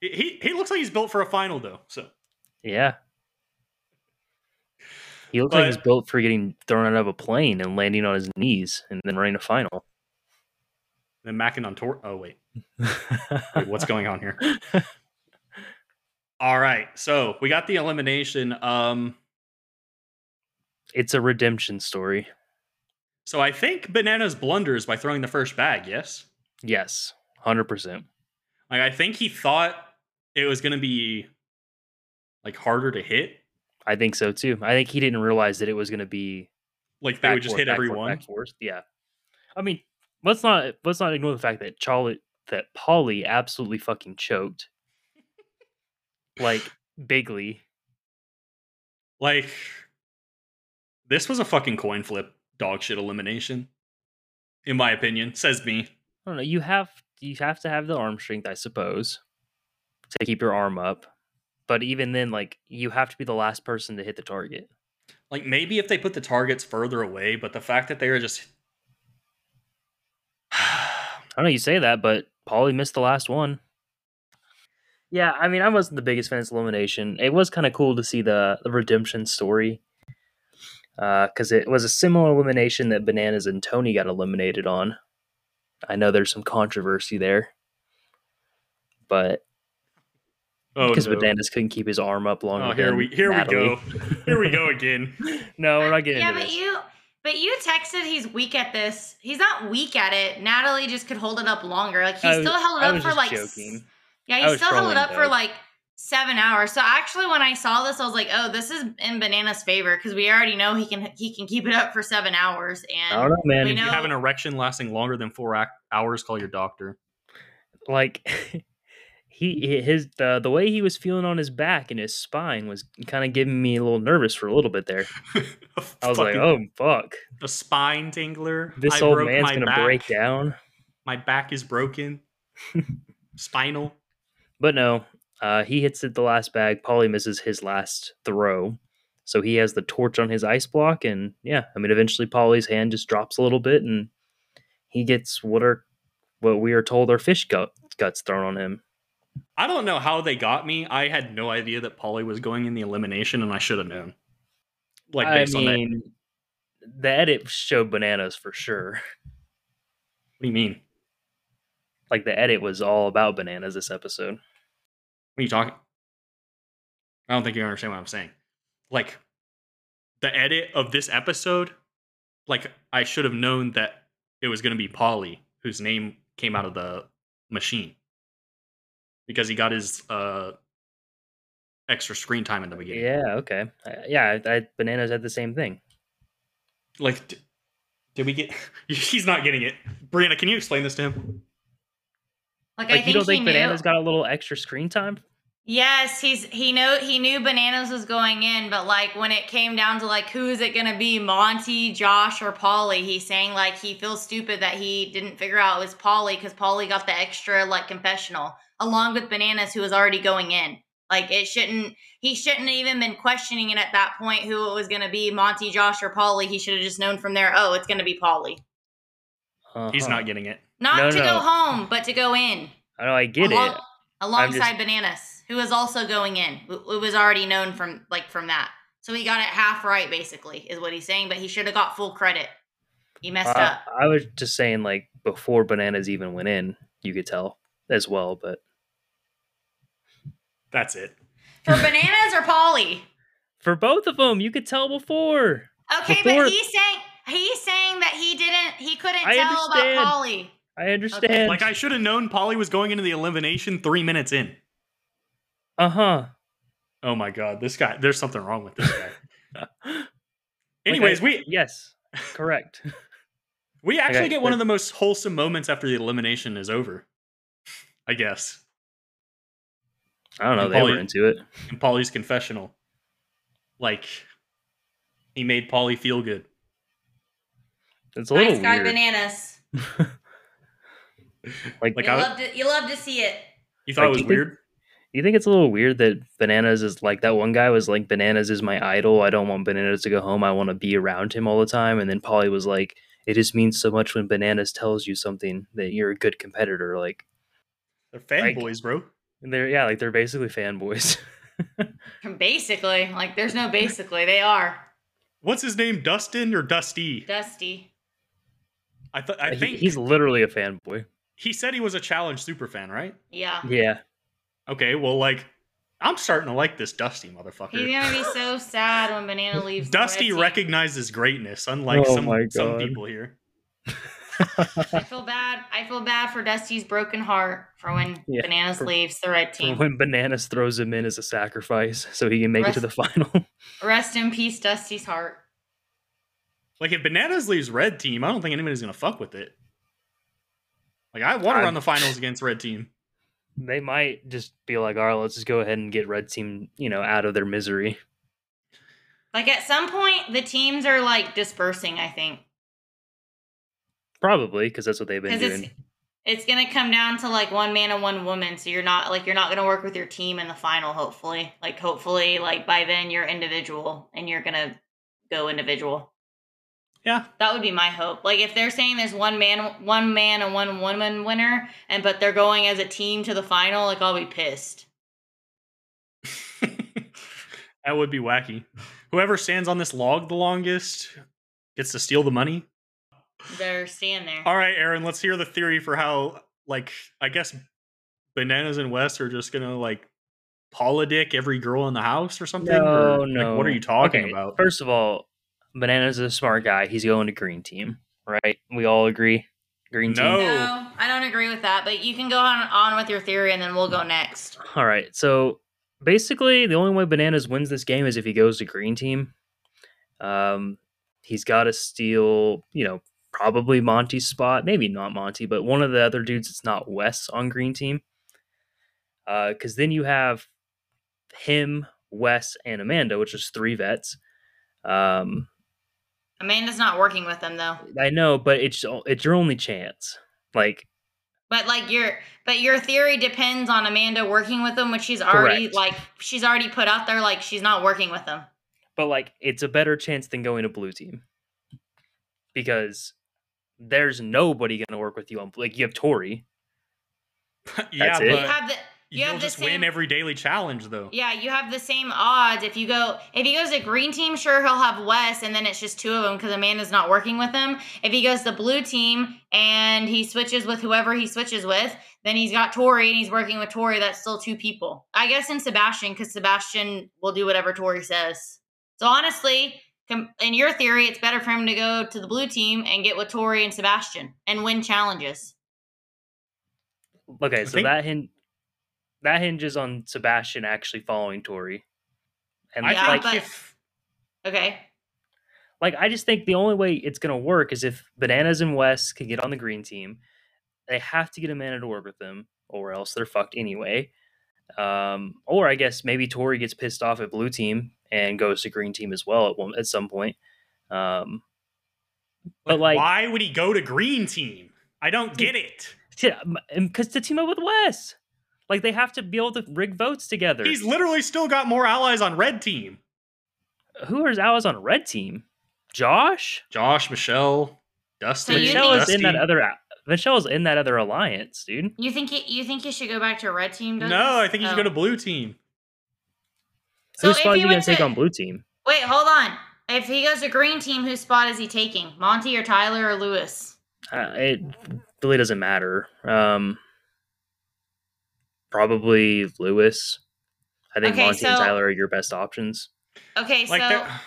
A: He, he he looks like he's built for a final though. So
C: Yeah. He looks like he's built for getting thrown out of a plane and landing on his knees and then running a final.
A: Then Mackin on tour. Oh wait, *laughs* wait, what's going on here? All right, so we got the elimination. Um,
C: it's a redemption story.
A: so I think Bananas blunders by throwing the first bag. Yes,
C: Yes, 100%.
A: like I think he thought it was going to be like harder to hit.
C: I think so too. I think he didn't realize that it was going to be
A: Like they would just
C: forth,
A: hit
C: forth,
A: everyone.
C: forth. Yeah. I mean, let's not let's not ignore the fact that Charlotte that Paulie absolutely fucking choked. *laughs* like bigly.
A: Like this was a fucking coin flip dog shit elimination, in my opinion. Says me.
C: I don't know. You have you have to have the arm strength, I suppose, to keep your arm up. But even then, like you have to be the last person to hit the target.
A: Like maybe if they put the targets further away, but the fact that they are just
C: I know you say that, but Paulie missed the last one. Yeah, I mean, I wasn't the biggest fan of this elimination. It was kind of cool to see the, the redemption story uh, because it was a similar elimination that Bananas and Tony got eliminated on. I know there's some controversy there, but
A: oh
C: because
A: no.
C: Bananas couldn't keep his arm up long.
A: Oh, here we here
C: Natalie.
A: we go. Here we go again. *laughs*
C: no, we're not getting
B: Yeah,
C: into
B: but
C: this.
B: you but you texted he's weak at this. He's not weak at it. Natalie just could hold it up longer. Like he
C: I was-
B: still held it
C: I
B: up
C: was
B: for
C: just
B: like
C: joking.
B: Yeah, he
C: was
B: still held it
C: trolling
B: up for like seven hours. So actually, when I saw this, I was like, "Oh, this is in Banana's favor because we already know he can he can keep it up for seven hours."
C: I
B: And
C: don't know, man.
B: we
A: If you have an erection lasting longer than four ac- hours, call your doctor.
C: like *laughs* he his the the way he was feeling on his back and his spine was kind of giving me a little nervous for a little bit there. *laughs* I was like, oh fuck,
A: a spine tingler.
C: this
A: I
C: old
A: broke
C: man's
A: my
C: gonna
A: back.
C: break down.
A: My back is broken. *laughs* Spinal.
C: But no, uh, he hits it the last bag. Paulie misses his last throw, so he has the torch on his ice block, and yeah, I mean, eventually Paulie's hand just drops a little bit, and he gets what are what we are told are fish gut, guts thrown on him.
A: I don't know how they got me. I had no idea that Paulie was going in the elimination, and I should have known. Like
C: I
A: based on that.
C: The edit showed bananas for sure.
A: What do you mean?
C: Like the edit was all about bananas this episode.
A: What are you talking? I don't think you understand what I'm saying. Like the edit of this episode, like I should have known that it was going to be Paulie, whose name came out of the machine, because he got his uh extra screen time in the beginning.
C: Yeah, okay. Uh, yeah, I, I, bananas had the same thing.
A: Like, d- did we get? *laughs* He's not getting it. Briana, can you explain this to him?
B: like,
C: Like
B: I think
C: you don't
B: he
C: think
B: knew.
C: bananas got a little extra screen time?
B: Yes, he's he know he knew bananas was going in, but like when it came down to like who is it gonna be, Monte, Josh, or Paulie, he's saying like he feels stupid that he didn't figure out it was Paulie because Paulie got the extra like confessional along with bananas who was already going in. Like it shouldn't he shouldn't even been questioning it at that point who it was gonna be, Monte, Josh, or Paulie. He should have just known from there, oh, it's gonna be Paulie.
A: He's
C: Uh-huh.
A: not getting it.
B: Not
C: No,
B: to go home, but to go in.
C: I know I get
B: Along-
C: it.
B: Alongside Bananas, who was also going in. It it was already known from like from that. So he got it half right, basically, is what he's saying. But he should have got full credit. He messed
C: Uh,
B: up.
C: I was just saying, like before bananas even went in, you could tell as well. But
A: That's it.
B: For bananas or Paulie? *laughs*
C: for both of them, you could tell before.
B: Okay,
C: Before-
B: but he's saying he's saying that he didn't he couldn't
C: I
B: tell
C: understand.
B: about Paulie.
C: I understand.
A: Like I should have known Paulie was going into the elimination three minutes in.
C: uh huh.
A: Oh my god, this guy. There's something wrong with this guy. *laughs* Anyways, we
C: yes, correct. *laughs*
A: we actually
C: Okay,
A: get one of the most wholesome moments after the elimination is over. I guess
C: I don't know.
A: And
C: They
A: Paulie-
C: were into it.
A: And Paulie's confessional, like he made Paulie feel good.
C: It's a little
B: Nice guy
C: weird.
B: bananas. *laughs*
C: like,
A: Like
B: You
A: I,
B: love to you love to see it.
A: you thought it was
C: you think-
A: weird.
C: you think it's a little weird that bananas is like that one guy was like bananas is my idol. I don't want bananas to go home. I want to be around him all the time. And then Paulie was like, it just means so much when bananas tells you something that you're a good competitor. Like
A: They're
C: like-
A: fanboys, bro.
C: And they're yeah, like they're basically fanboys. *laughs*
B: Basically, like there's no basically. They are
A: What's his name? Dustin or Dusty?
B: dusty.
A: I thought. I
C: He-
A: think
C: he's literally a fanboy.
A: he said he was a challenge super fan, right?
B: Yeah.
C: Yeah.
A: Okay, well, like I'm starting to like this Dusty motherfucker.
B: He's
A: motherfucker.
B: gonna be so *laughs* sad when Banana leaves.
A: Dusty recognizes greatness, unlike
C: Oh
A: some some people here. *laughs*
B: I feel bad. I feel bad for Dusty's broken heart for when *laughs*
C: Yeah,
B: Bananas
C: for-
B: leaves the red
C: For
B: team.
C: when bananas throws him in as a sacrifice so he can make it to the final. *laughs*
B: Rest in peace, Dusty's heart.
A: Like if Bananas leaves Red Team, I don't think anybody's gonna fuck with it. Like I want to run the finals against Red Team.
C: they might just be like, all right, let's just go ahead and get red team, you know, out of their misery.
B: Like at some point, the teams are like dispersing. I think
C: Probably because that's what they've been doing.
B: it's it's gonna come down to like one man and one woman. So you're not like you're not gonna work with your team in the final. Hopefully, like hopefully, like by then you're individual and you're gonna go individual.
A: Yeah,
B: That would be my hope. Like if they're saying there's one man, one man and one woman winner, and but they're going as a team to the final, like I'll be pissed. *laughs*
A: that would be wacky. Whoever stands on this log the longest gets to steal the money.
B: They're staying there.
A: All right, Aren, let's hear the theory for how, like, I guess Bananas and Wes are just gonna like polidick every girl in the house or something.
C: No,
A: or,
C: no.
A: Like, what are you talking
C: Okay,
A: about?
C: First of all, Bananas is a smart guy. He's going to green team, right? We all agree. Green
A: No.
C: team.
B: No, I don't agree with that. But you can go on on with your theory, and then we'll go next.
C: All right. So basically, the only way Bananas wins this game is if he goes to green team. Um, he's got to steal, you know, probably Monte's spot. Maybe not Monte, but one of the other dudes. It's not Wes on green team. Because then you have him, Wes, and Amanda, which is three vets. Um,
B: Amanda's not working with them though.
C: I know, but it's it's your only chance. Like,
B: But like your but your theory depends on Amanda working with them, which she's already
C: Correct.
B: like she's already put out there like she's not working with them.
C: but like it's a better chance than going to blue team because there's nobody going to work with you on like you have Tori. *laughs*
A: yeah,
C: That's
A: but
C: it.
B: You have the you
A: you'll
B: have the
A: just
B: same
A: win every daily challenge, though.
B: Yeah, you have the same odds. If you go, if he goes to green team, sure he'll have Wes, and then it's just two of them because Amanda's not working with him. If he goes to blue team and he switches with whoever he switches with, then he's got Tori and he's working with Tori. That's still two people. I guess in Sebastian because Sebastian will do whatever Tori says. So honestly, com- in your theory, it's better for him to go to the blue team and get with Tori and Sebastian and win challenges.
C: Okay,
A: I
C: so
A: think-
C: that hin- that hinges on Sebastian actually following Tori. And
A: I
B: Yeah,
C: like
B: but-
A: if
B: Okay.
C: like I just think the only way it's going to work is if Bananas and Wes can get on the green team. They have to get a Amanda to work with them or else they're fucked anyway. Um, or I guess maybe Tori gets pissed off at blue team and goes to green team as well at one at some point. Um, but like,
A: why would he go to green team? I don't get it.
C: because to team up with Wes, like they have to be able to rig votes together.
A: He's literally still got more allies on red team.
C: Who are his allies on red team? Josh.
A: Josh, Michele, Dustin.
B: So
C: Michele
B: think-
C: is in that other. a- Vincel's in that other alliance, dude.
B: You think he, you think he should go back to red team? Douglas?
A: No, I think you should
B: Oh.
A: go to blue team.
B: So
C: Whose spot are
B: he
C: you gonna take on blue team?
B: Wait, hold on. If he goes to green team, whose spot is he taking? Monte or Tyler or Lewis?
C: Uh, it really doesn't matter. Um, probably Lewis. I think
B: Okay,
C: Monte and Tyler are your best options.
B: Okay,
A: Like,
B: so
A: there,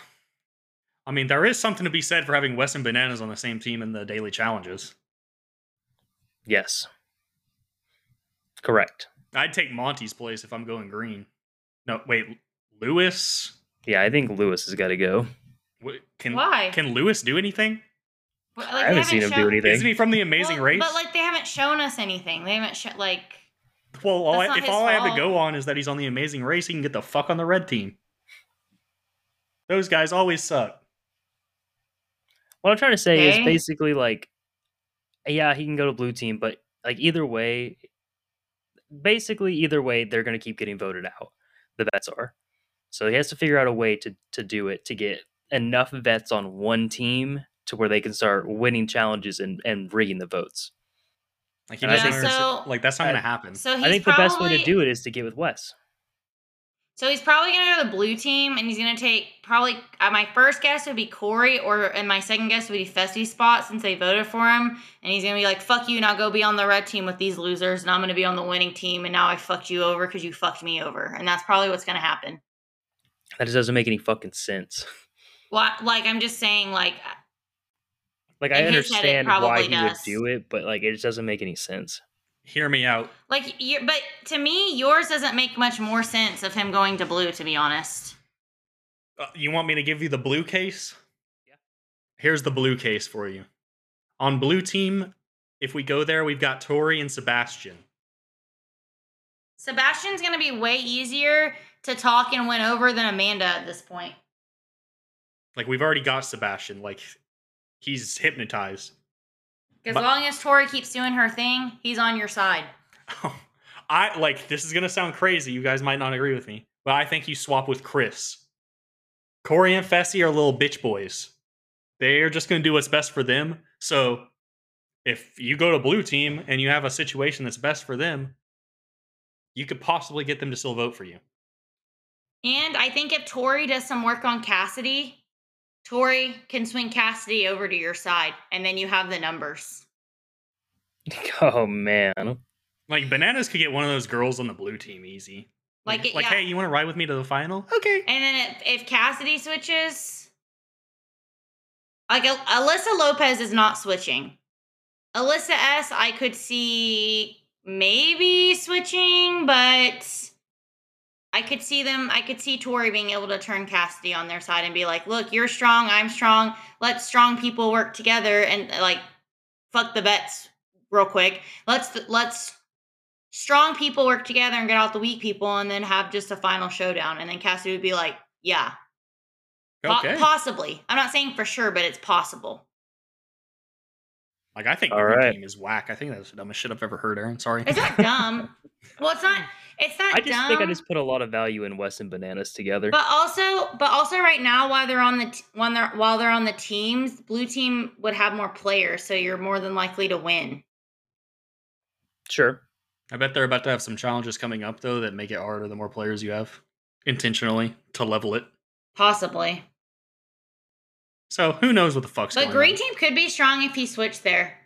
A: I mean, there is something to be said for having Wes and Bananas on the same team in the daily challenges.
C: Yes. Correct.
A: I'd take Monte's place if I'm going green. No, wait, Lewis.
C: Yeah, I think Lewis has got to go.
A: Wh- Can
B: why?
A: can Lewis do anything?
B: Like,
C: I
B: they
C: haven't seen him do anything.
A: Isn't he from the Amazing
B: Well,
A: Race?
B: But like they haven't shown us anything. They haven't shown like
A: well, all I, if
B: his
A: all I have to go on is that he's on the Amazing Race, he can get the fuck on the red team. Those guys always suck.
C: What I'm trying to say
B: Okay.
C: is basically like, yeah, he can go to blue team, but like either way, basically either way, they're going to keep getting voted out. The bets are, so he has to figure out a way to to do it to get enough vets on one team to where they can start winning challenges and and rigging the votes.
A: Like he
C: Yeah,
A: doesn't
B: so-
A: like that's not going to happen.
B: so he's
C: I think the best way to do it is to get with Wes.
B: So he's probably gonna go to the blue team, and he's gonna take probably. Uh, my first guess would be Corey, or and my second guess would be Fessy spot since they voted for him, and he's gonna be like, "Fuck you, and I'll go be on the red team with these losers, and I'm gonna be on the winning team, and now I fucked you over because you fucked me over, and that's probably what's gonna happen."
C: That just doesn't make any fucking sense.
B: Well, like I'm just saying, like
C: Like I
B: In head,
C: understand why
B: probably
C: he would do it, but like it just doesn't make any sense.
A: Hear me out.
B: Like, you but to me, yours doesn't make much more sense of him going to blue. To be honest,
A: Uh, you want me to give you the blue case?
C: Yeah.
A: Here's the blue case for you. On blue team, if we go there, we've got Tori and Sebastian.
B: Sebastian's gonna be way easier to talk and win over than Amanda at this point.
A: Like we've already got Sebastian. Like he's hypnotized.
B: As
A: But-
B: long as Tori keeps doing her thing, he's on your side. *laughs*
A: I like this is gonna sound crazy. You guys might not agree with me, but I think you swap with Chris. Corey and Fessy are little bitch boys. They're just gonna do what's best for them. So if you go to blue team and you have a situation that's best for them, you could possibly get them to still vote for you.
B: And I think if Tori does some work on Cassidy, Tori can swing Cassidy over to your side, and then you have the numbers. *laughs*
C: Oh man.
A: Like bananas could get one of those girls on the blue team easy.
B: Like, it,
A: like,
B: yeah.
A: hey, you want to ride with me to the final? Okay.
B: And then if, if Cassidy switches, like Al- Alyssa Lopez is not switching. Alyssa S, I could see maybe switching, but I could see them. I could see Tori being able to turn Cassidy on their side and be like, "Look, you're strong. I'm strong. Let strong people work together and like fuck the bets real quick. Let's let's." Strong people work together and get out the weak people, and then have just a final showdown. And then Cassidy would be like, "Yeah, Po-
A: Okay.
B: possibly. I'm not saying for sure, but it's possible.
A: Like I think
C: All
A: the
C: right.
A: team is whack. I think that's the dumbest shit I've ever heard, Aren. Sorry.
B: Is that dumb. well, it's not. *laughs* It's not
C: I just
B: dumb.
C: think I just put a lot of value in Wes and Bananas together.
B: But also, but also, right now, while they're on the t- when they're while they're on the teams, blue team would have more players, so you're more than likely to win.
C: Sure.
A: I bet they're about to have some challenges coming up though that make it harder the more players you have intentionally to level it.
B: Possibly,
A: So who knows what the fuck's going on?
B: but
A: going
B: green
A: on.
B: team could be strong if he switched there,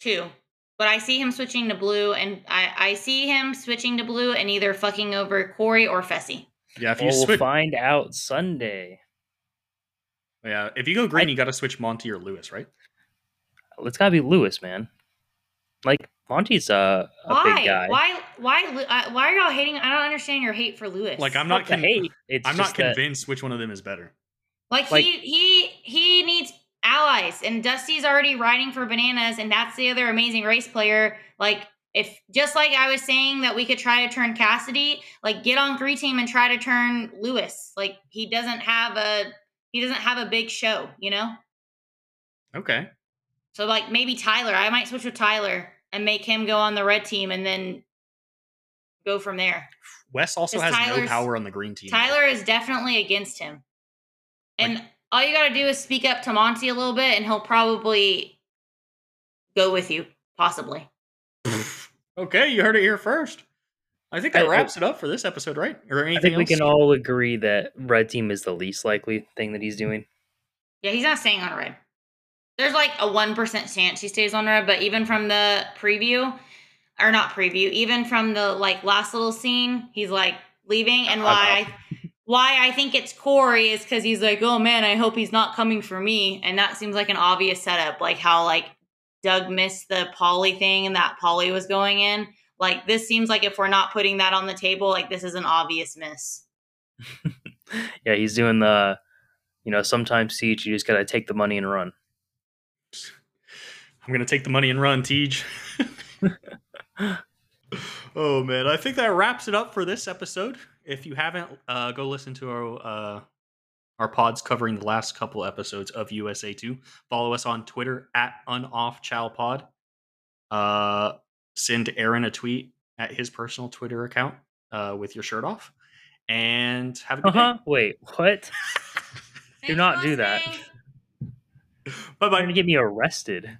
B: too. But I see him switching to blue, and I I see him switching to blue and either fucking over Corey or Fessy.
A: Yeah, if you
C: Well, we'll
A: switch,
C: find out Sunday.
A: yeah, if you go green,
C: I-
A: you got to switch Monte or Lewis, right?
C: It's gotta be Lewis, man. Like Monte's a, a
B: Why?
C: big guy.
B: Why? Why? Uh, Why are y'all hating? I don't understand your hate for Lewis.
A: Like I'm
C: It's
A: not
C: the
A: con-
C: hate. It's
A: I'm not
C: just that-
A: convinced which one of them is better.
B: Like,
C: Like-
B: he he he needs allies, and Dusty's already riding for bananas, and that's the other amazing race player. Like, if just like I was saying that we could try to turn Cassidy, like get on green team and try to turn Lewis. Like he doesn't have a he doesn't have a big show, you know.
A: Okay.
B: So like maybe Tyler, I might switch with Tyler and make him go on the red team, and then go from there.
A: Wes also has no power on the green team. though.
B: Tyler is definitely against him. And all you got to do is speak up to Monte a little bit, and he'll probably go with you, possibly. *laughs*
A: Okay, you heard it here first. I think that
C: I- I-
A: wraps it up for this episode, right? Or anything
C: I think we can all agree that red team is the least likely thing that he's doing.
B: Yeah, he's not staying on red. There's like a one percent chance he stays on red, but even from the preview, or not preview, even from the like last little scene, he's like leaving. And why I, why I think it's Corey is because he's like, oh man, I hope he's not coming for me, and that seems like an obvious setup, like how like Doug missed the Paulie thing and that Paulie was going in. Like this seems like if we're not putting that on the table, like this is an obvious miss. *laughs*
C: Yeah, he's doing the, you know, sometimes Siege, you just got to take the money and run.
A: I'm gonna take the money and run, Tej. *laughs* *laughs* oh man, I think that wraps it up for this episode. If you haven't, uh, go listen to our uh, our pods covering the last couple episodes of USA Two. Follow us on Twitter at UnOffChallPod. Uh, send Aren a tweet at his personal Twitter account uh, with your shirt off, and have a
C: Uh
A: good
C: huh. Wait, what?
B: do
C: not do that.
B: listening.
A: Bye
C: You're gonna get me arrested.